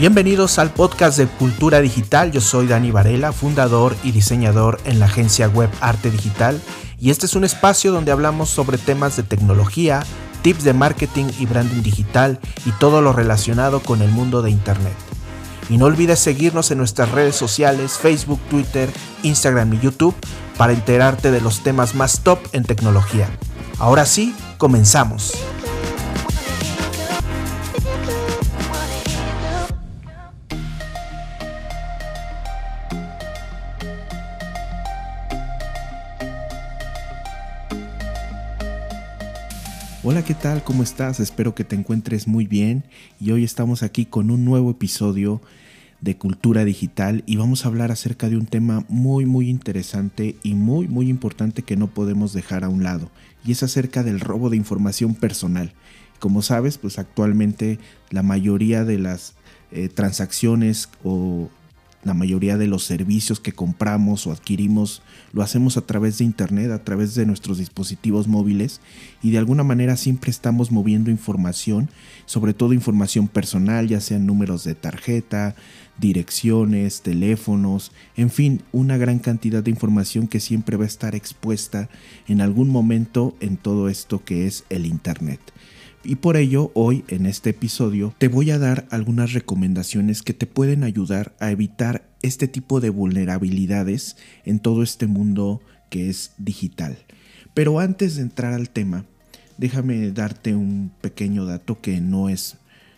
Bienvenidos al podcast de Cultura Digital. Yo soy Dani Varela, fundador y diseñador en la agencia web Arte Digital. Y este es un espacio donde hablamos sobre temas de tecnología, tips de marketing y branding digital y todo lo relacionado con el mundo de Internet. Y no olvides seguirnos en nuestras redes sociales, Facebook, Twitter, Instagram y YouTube para enterarte de los temas más top en tecnología. Ahora sí, comenzamos. Hola, ¿qué tal? ¿Cómo estás? Espero que te encuentres muy bien y hoy estamos aquí con un nuevo episodio de Cultura Digital y vamos a hablar acerca de un tema muy muy interesante y muy muy importante que no podemos dejar a un lado y es acerca del robo de información personal. Como sabes, pues actualmente la mayoría de las eh, transacciones o la mayoría de los servicios que compramos o adquirimos lo hacemos a través de Internet, a través de nuestros dispositivos móviles y de alguna manera siempre estamos moviendo información, sobre todo información personal, ya sean números de tarjeta, direcciones, teléfonos, en fin, una gran cantidad de información que siempre va a estar expuesta en algún momento en todo esto que es el Internet. Y por ello, hoy en este episodio te voy a dar algunas recomendaciones que te pueden ayudar a evitar este tipo de vulnerabilidades en todo este mundo que es digital. Pero antes de entrar al tema, déjame darte un pequeño dato que no es,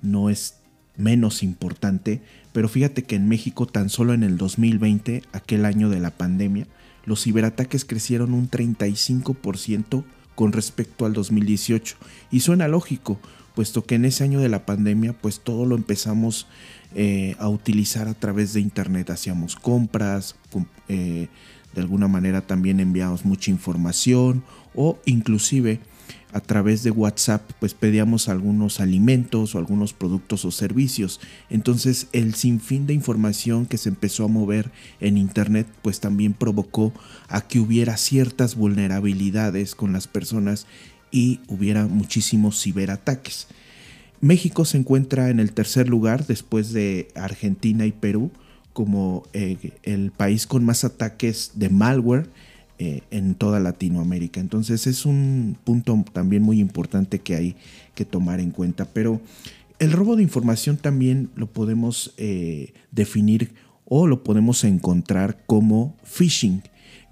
no es menos importante, pero fíjate que en México tan solo en el 2020, aquel año de la pandemia, los ciberataques crecieron un 35% con respecto al 2018. Y suena lógico, puesto que en ese año de la pandemia, pues todo lo empezamos eh, a utilizar a través de Internet. Hacíamos compras, eh, de alguna manera también enviamos mucha información o inclusive a través de WhatsApp pues pedíamos algunos alimentos o algunos productos o servicios. Entonces el sinfín de información que se empezó a mover en Internet pues también provocó a que hubiera ciertas vulnerabilidades con las personas y hubiera muchísimos ciberataques. México se encuentra en el tercer lugar después de Argentina y Perú como eh, el país con más ataques de malware eh, en toda Latinoamérica. Entonces es un punto también muy importante que hay que tomar en cuenta. Pero el robo de información también lo podemos eh, definir o lo podemos encontrar como phishing.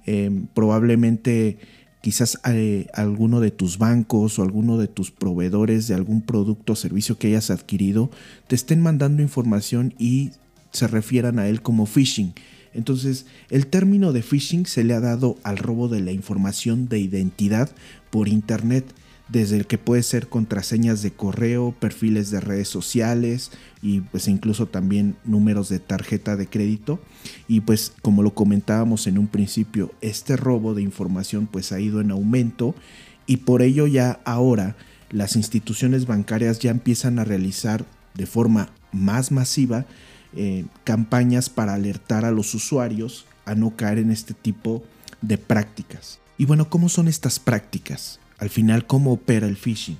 Em, probablemente quizás eh, alguno de tus bancos o alguno de tus proveedores de algún producto o servicio que hayas adquirido te estén mandando información y se refieran a él como phishing. Entonces, el término de phishing se le ha dado al robo de la información de identidad por Internet, desde el que puede ser contraseñas de correo, perfiles de redes sociales y pues incluso también números de tarjeta de crédito. Y pues como lo comentábamos en un principio, este robo de información pues ha ido en aumento y por ello ya ahora las instituciones bancarias ya empiezan a realizar de forma más masiva eh, campañas para alertar a los usuarios a no caer en este tipo de prácticas. Y bueno, ¿cómo son estas prácticas? Al final, ¿cómo opera el phishing?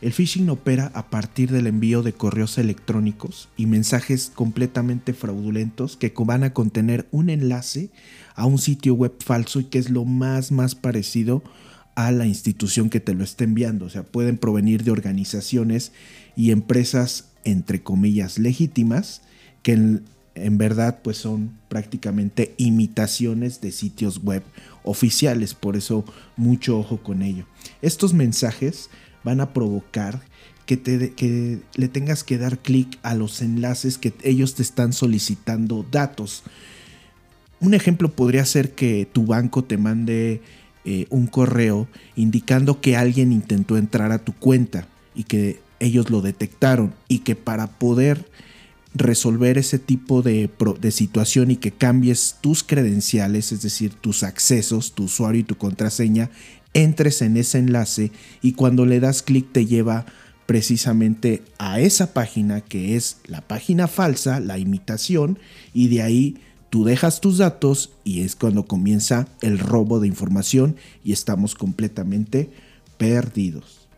El phishing opera a partir del envío de correos electrónicos y mensajes completamente fraudulentos que van a contener un enlace a un sitio web falso y que es lo más más parecido a la institución que te lo está enviando. O sea, pueden provenir de organizaciones y empresas entre comillas legítimas que en, verdad pues son prácticamente imitaciones de sitios web oficiales, por eso mucho ojo con ello. Estos mensajes van a provocar que, te, que le tengas que dar clic a los enlaces que ellos te están solicitando datos. Un ejemplo podría ser que tu banco te mande eh, un correo indicando que alguien intentó entrar a tu cuenta y que ellos lo detectaron y que para poder resolver ese tipo de, situación y que cambies tus credenciales, es decir, tus accesos, tu usuario y tu contraseña, entres en ese enlace y cuando le das clic te lleva precisamente a esa página que es la página falsa, la imitación, y de ahí tú dejas tus datos y es cuando comienza el robo de información y estamos completamente perdidos.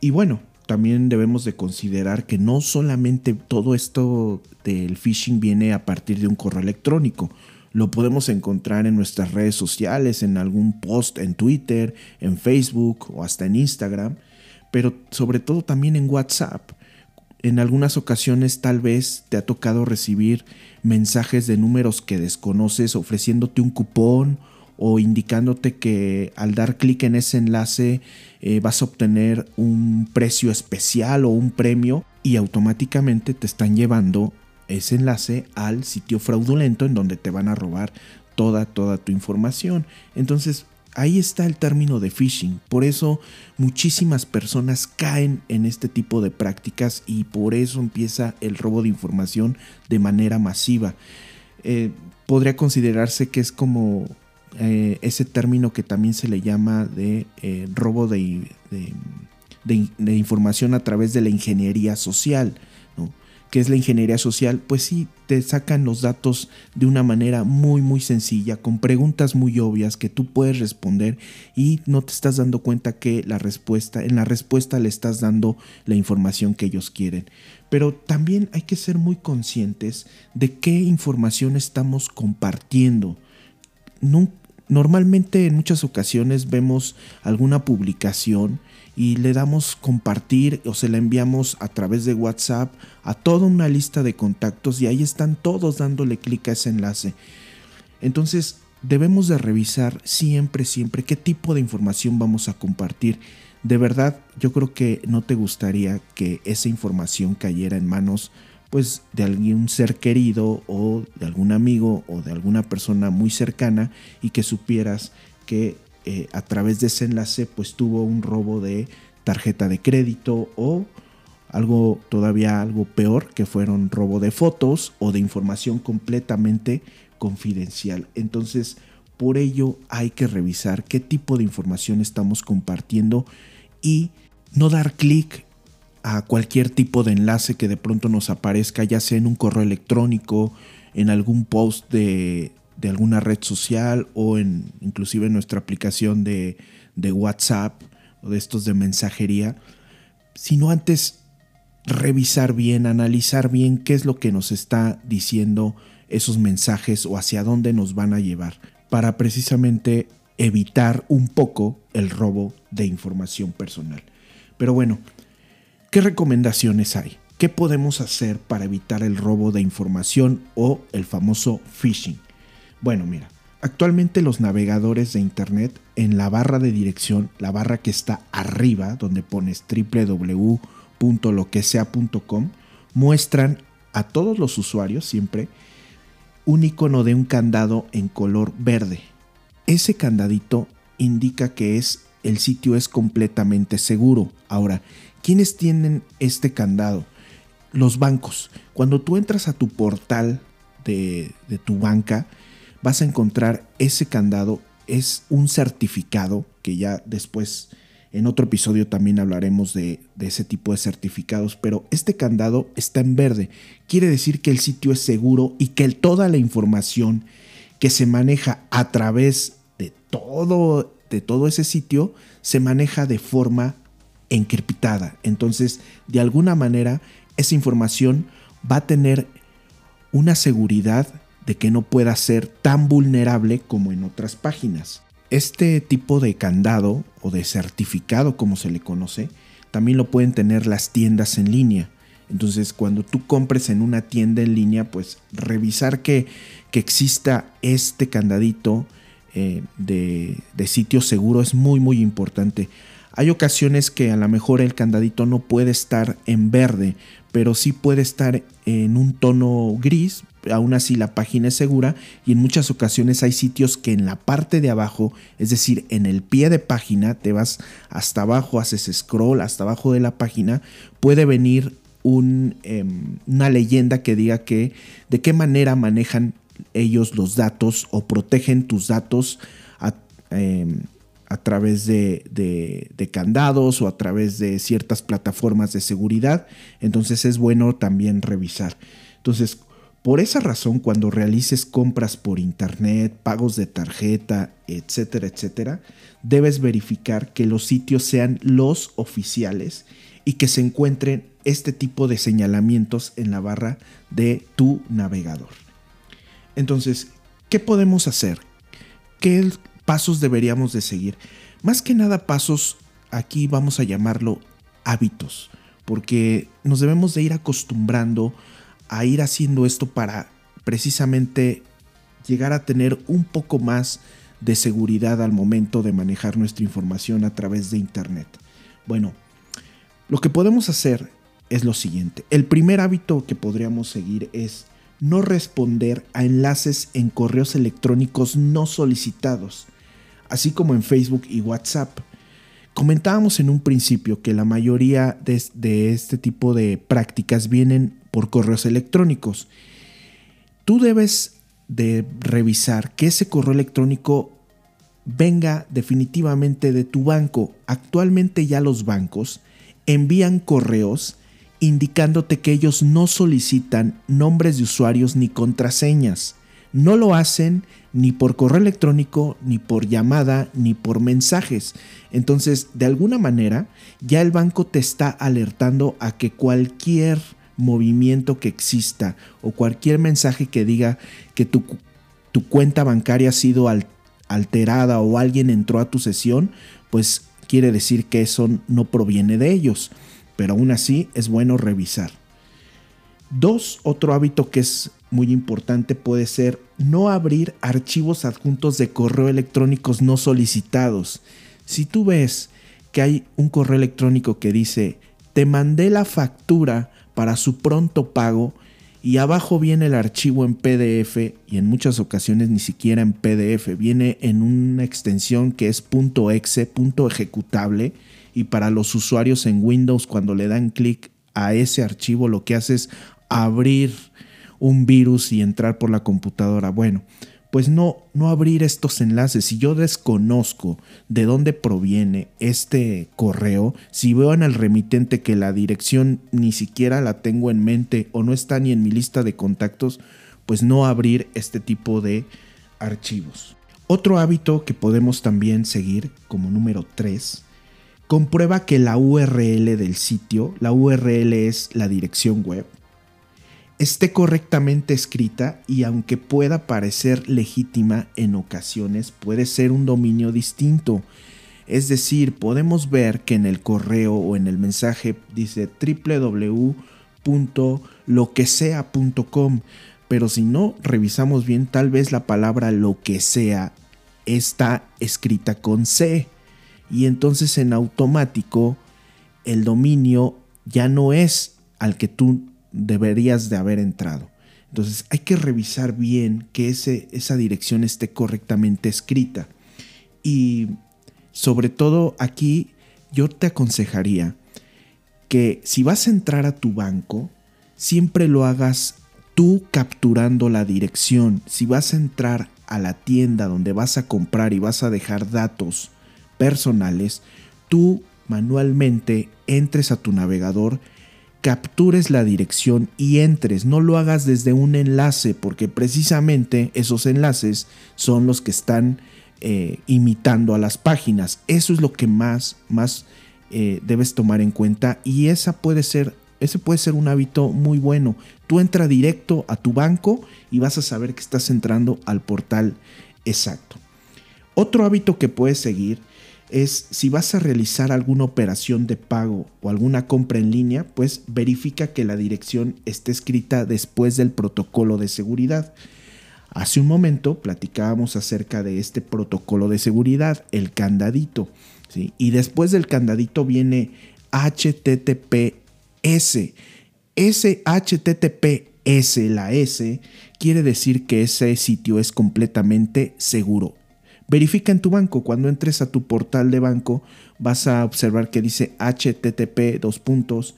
Y bueno, también debemos de considerar que no solamente todo esto del phishing viene a partir de un correo electrónico. Lo podemos encontrar en nuestras redes sociales, en algún post en Twitter, en Facebook o hasta en Instagram, pero sobre todo también en WhatsApp. En algunas ocasiones tal vez te ha tocado recibir mensajes de números que desconoces ofreciéndote un cupón o indicándote que al dar clic en ese enlace eh, vas a obtener un precio especial o un premio y automáticamente te están llevando ese enlace al sitio fraudulento en donde te van a robar toda, toda tu información. Entonces, ahí está el término de phishing. Por eso muchísimas personas caen en este tipo de prácticas y por eso empieza el robo de información de manera masiva. Eh, podría considerarse que es como eh, ese término que también se le llama de eh, robo de, de, información a través de la ingeniería social. ¿no? ¿Qué es la ingeniería social? Pues sí, te sacan los datos de una manera muy muy sencilla, con preguntas muy obvias que tú puedes responder y no te estás dando cuenta que la respuesta, en la respuesta le estás dando la información que ellos quieren. Pero también hay que ser muy conscientes de qué información estamos compartiendo. Nunca, Normalmente en muchas ocasiones vemos alguna publicación y le damos compartir o se la enviamos a través de WhatsApp a toda una lista de contactos y ahí están todos dándole clic a ese enlace. Entonces debemos de revisar siempre, siempre qué tipo de información vamos a compartir. De verdad, yo creo que no te gustaría que esa información cayera en manos pues de algún ser querido o de algún amigo o de alguna persona muy cercana y que supieras que eh, a través de ese enlace pues tuvo un robo de tarjeta de crédito o algo todavía algo peor que fueron robo de fotos o de información completamente confidencial. Entonces, por ello hay que revisar qué tipo de información estamos compartiendo y no dar clic a cualquier tipo de enlace que de pronto nos aparezca, ya sea en un correo electrónico, en algún post de, alguna red social o en inclusive en nuestra aplicación de, de WhatsApp o de estos de mensajería, sino antes revisar bien, analizar bien qué es lo que nos está diciendo esos mensajes o hacia dónde nos van a llevar para precisamente evitar un poco el robo de información personal. Pero bueno, ¿Qué recomendaciones hay? ¿Qué podemos hacer para evitar el robo de información o el famoso phishing? Bueno, mira, actualmente los navegadores de Internet en la barra de dirección, la barra que está arriba, donde pones www.loquesea.com, muestran a todos los usuarios siempre un icono de un candado en color verde. Ese candadito indica que es el sitio es completamente seguro. Ahora, ¿Quiénes tienen este candado? Los bancos. Cuando tú entras a tu portal de, tu banca, vas a encontrar ese candado. Es un certificado que ya después en otro episodio también hablaremos de, de, ese tipo de certificados, pero este candado está en verde. Quiere decir que el sitio es seguro y que toda la información que se maneja a través de todo, de todo ese sitio se maneja de forma encriptada. Entonces, de alguna manera, esa información va a tener una seguridad de que no pueda ser tan vulnerable como en otras páginas. Este tipo de candado o de certificado, como se le conoce, también lo pueden tener las tiendas en línea. Entonces, cuando tú compres en una tienda en línea, pues revisar que, que exista este candadito eh, de, de sitio seguro es muy, muy importante. Hay ocasiones que a lo mejor el candadito no puede estar en verde, pero sí puede estar en un tono gris. Aún así la página es segura y en muchas ocasiones hay sitios que en la parte de abajo, es decir, en el pie de página, te vas hasta abajo, haces scroll hasta abajo de la página, puede venir un, em, una leyenda que diga que de qué manera manejan ellos los datos o protegen tus datos em, a través de, candados o a través de ciertas plataformas de seguridad. Entonces es bueno también revisar. Entonces, por esa razón, cuando realices compras por internet, pagos de tarjeta, etcétera, etcétera, debes verificar que los sitios sean los oficiales y que se encuentren este tipo de señalamientos en la barra de tu navegador. Entonces, ¿qué podemos hacer? ¿Qué pasos deberíamos de seguir? Más que nada pasos, aquí vamos a llamarlo hábitos, porque nos debemos de ir acostumbrando a ir haciendo esto para precisamente llegar a tener un poco más de seguridad al momento de manejar nuestra información a través de Internet. Bueno, lo que podemos hacer es lo siguiente. El primer hábito que podríamos seguir es no responder a enlaces en correos electrónicos no solicitados, así como en Facebook y WhatsApp. Comentábamos en un principio que la mayoría de, de, este tipo de prácticas vienen por correos electrónicos. Tú debes de revisar que ese correo electrónico venga definitivamente de tu banco. Actualmente ya los bancos envían correos indicándote que ellos no solicitan nombres de usuarios ni contraseñas. No lo hacen ni por correo electrónico, ni por llamada, ni por mensajes. Entonces, de alguna manera, ya el banco te está alertando a que cualquier movimiento que exista o cualquier mensaje que diga que tu, tu cuenta bancaria ha sido alterada o alguien entró a tu sesión, pues quiere decir que eso no proviene de ellos pero aún así es bueno revisar. Dos, otro hábito que es muy importante puede ser no abrir archivos adjuntos de correo electrónicos no solicitados. Si tú ves que hay un correo electrónico que dice, te mandé la factura para su pronto pago y abajo viene el archivo en PDF y en muchas ocasiones ni siquiera en PDF, viene en una extensión que es .exe, punto ejecutable y para los usuarios en Windows cuando le dan clic a ese archivo lo que hace es abrir un virus y entrar por la computadora. Bueno, pues no, no abrir estos enlaces. Si yo desconozco de dónde proviene este correo, si veo en el remitente que la dirección ni siquiera la tengo en mente o no está ni en mi lista de contactos, pues no abrir este tipo de archivos. Otro hábito que podemos también seguir como número 3 comprueba que la URL del sitio, la URL es la dirección web, esté correctamente escrita y aunque pueda parecer legítima en ocasiones, puede ser un dominio distinto. Es decir, podemos ver que en el correo o en el mensaje dice www.loquesea.com, pero si no revisamos bien, tal vez la palabra lo que sea está escrita con C y entonces en automático el dominio ya no es al que tú deberías de haber entrado. Entonces hay que revisar bien que ese, esa dirección esté correctamente escrita. Y sobre todo aquí yo te aconsejaría que si vas a entrar a tu banco, siempre lo hagas tú capturando la dirección. Si vas a entrar a la tienda donde vas a comprar y vas a dejar datos personales, tú manualmente entres a tu navegador, captures la dirección y entres. No lo hagas desde un enlace porque precisamente esos enlaces son los que están eh, imitando a las páginas. Eso es lo que más, más eh, debes tomar en cuenta y esa puede ser, ese puede ser un hábito muy bueno. Tú entra directo a tu banco y vas a saber que estás entrando al portal exacto. Otro hábito que puedes seguir es si vas a realizar alguna operación de pago o alguna compra en línea, pues verifica que la dirección esté escrita después del protocolo de seguridad. Hace un momento platicábamos acerca de este protocolo de seguridad, el candadito, ¿sí? y después del candadito viene HTTPS. Ese HTTPS, la S, quiere decir que ese sitio es completamente seguro. Verifica en tu banco. Cuando entres a tu portal de banco, vas a observar que dice HTTP dos puntos,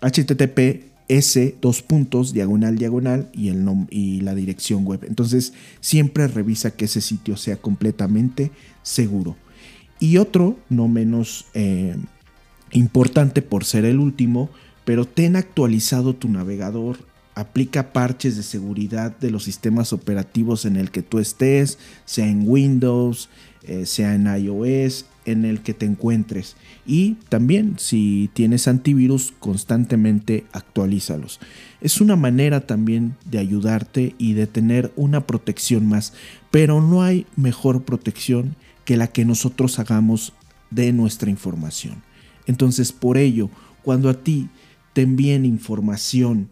HTTPS em, dos puntos, diagonal, diagonal y, el y la dirección web. Entonces, siempre revisa que ese sitio sea completamente seguro. Y otro, no menos em, importante por ser el último, pero ten actualizado tu navegador aplica parches de seguridad de los sistemas operativos en el que tú estés, sea en Windows, eh, sea en iOS, en el que te encuentres. Y también si tienes antivirus, constantemente actualízalos. Es una manera también de ayudarte y de tener una protección más. Pero no hay mejor protección que la que nosotros hagamos de nuestra información. Entonces, por ello, cuando a ti te envíen información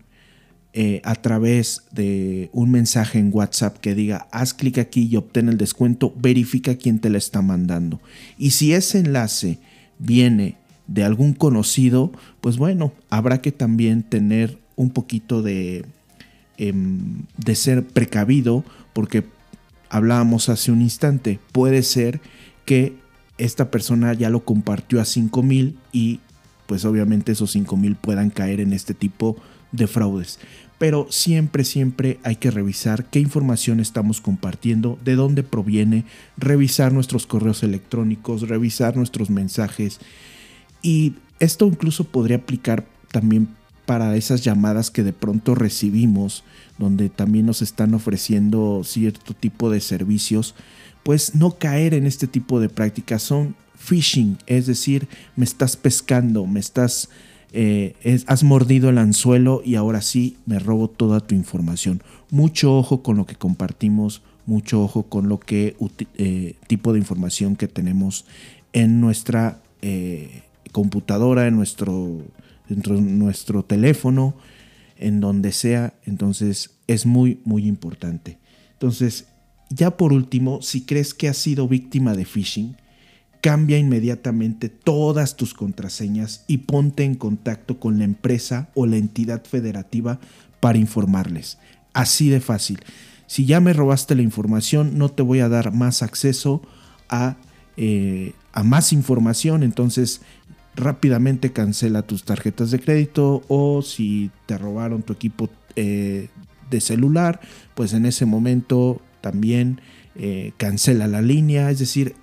eh, a través de un mensaje en WhatsApp que diga haz clic aquí y obtén el descuento, verifica quién te la está mandando. Y si ese enlace viene de algún conocido, pues bueno, habrá que también tener un poquito de, em, de ser precavido porque hablábamos hace un instante, puede ser que esta persona ya lo compartió a 5000 y pues obviamente esos 5000 puedan caer en este tipo de fraudes pero siempre, siempre hay que revisar qué información estamos compartiendo, de dónde proviene, revisar nuestros correos electrónicos, revisar nuestros mensajes. Y esto incluso podría aplicar también para esas llamadas que de pronto recibimos, donde también nos están ofreciendo cierto tipo de servicios, pues no caer en este tipo de prácticas. Son phishing, es decir, me estás pescando, me estás eh, has mordido el anzuelo y ahora sí me robo toda tu información. Mucho ojo con lo que compartimos, mucho ojo con lo que eh, tipo de información que tenemos en nuestra eh, computadora, en nuestro, en nuestro teléfono, en donde sea. Entonces es muy, muy importante. Entonces, ya por último, si crees que has sido víctima de phishing, cambia inmediatamente todas tus contraseñas y ponte en contacto con la empresa o la entidad federativa para informarles. Así de fácil. Si ya me robaste la información, no te voy a dar más acceso a, eh, a más información, entonces rápidamente cancela tus tarjetas de crédito o si te robaron tu equipo eh, de celular, pues en ese momento también eh, cancela la línea, es decir,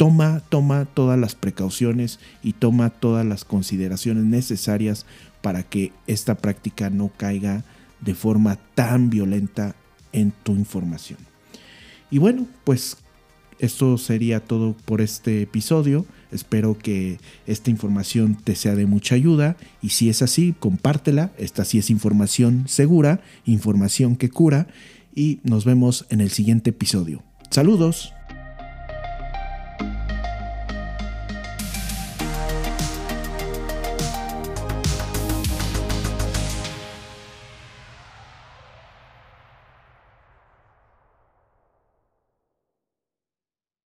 toma, toma todas las precauciones y toma todas las consideraciones necesarias para que esta práctica no caiga de forma tan violenta en tu información. Y bueno, pues esto sería todo por este episodio. Espero que esta información te sea de mucha ayuda y si es así, compártela. Esta sí es información segura, información que cura y nos vemos en el siguiente episodio. Saludos.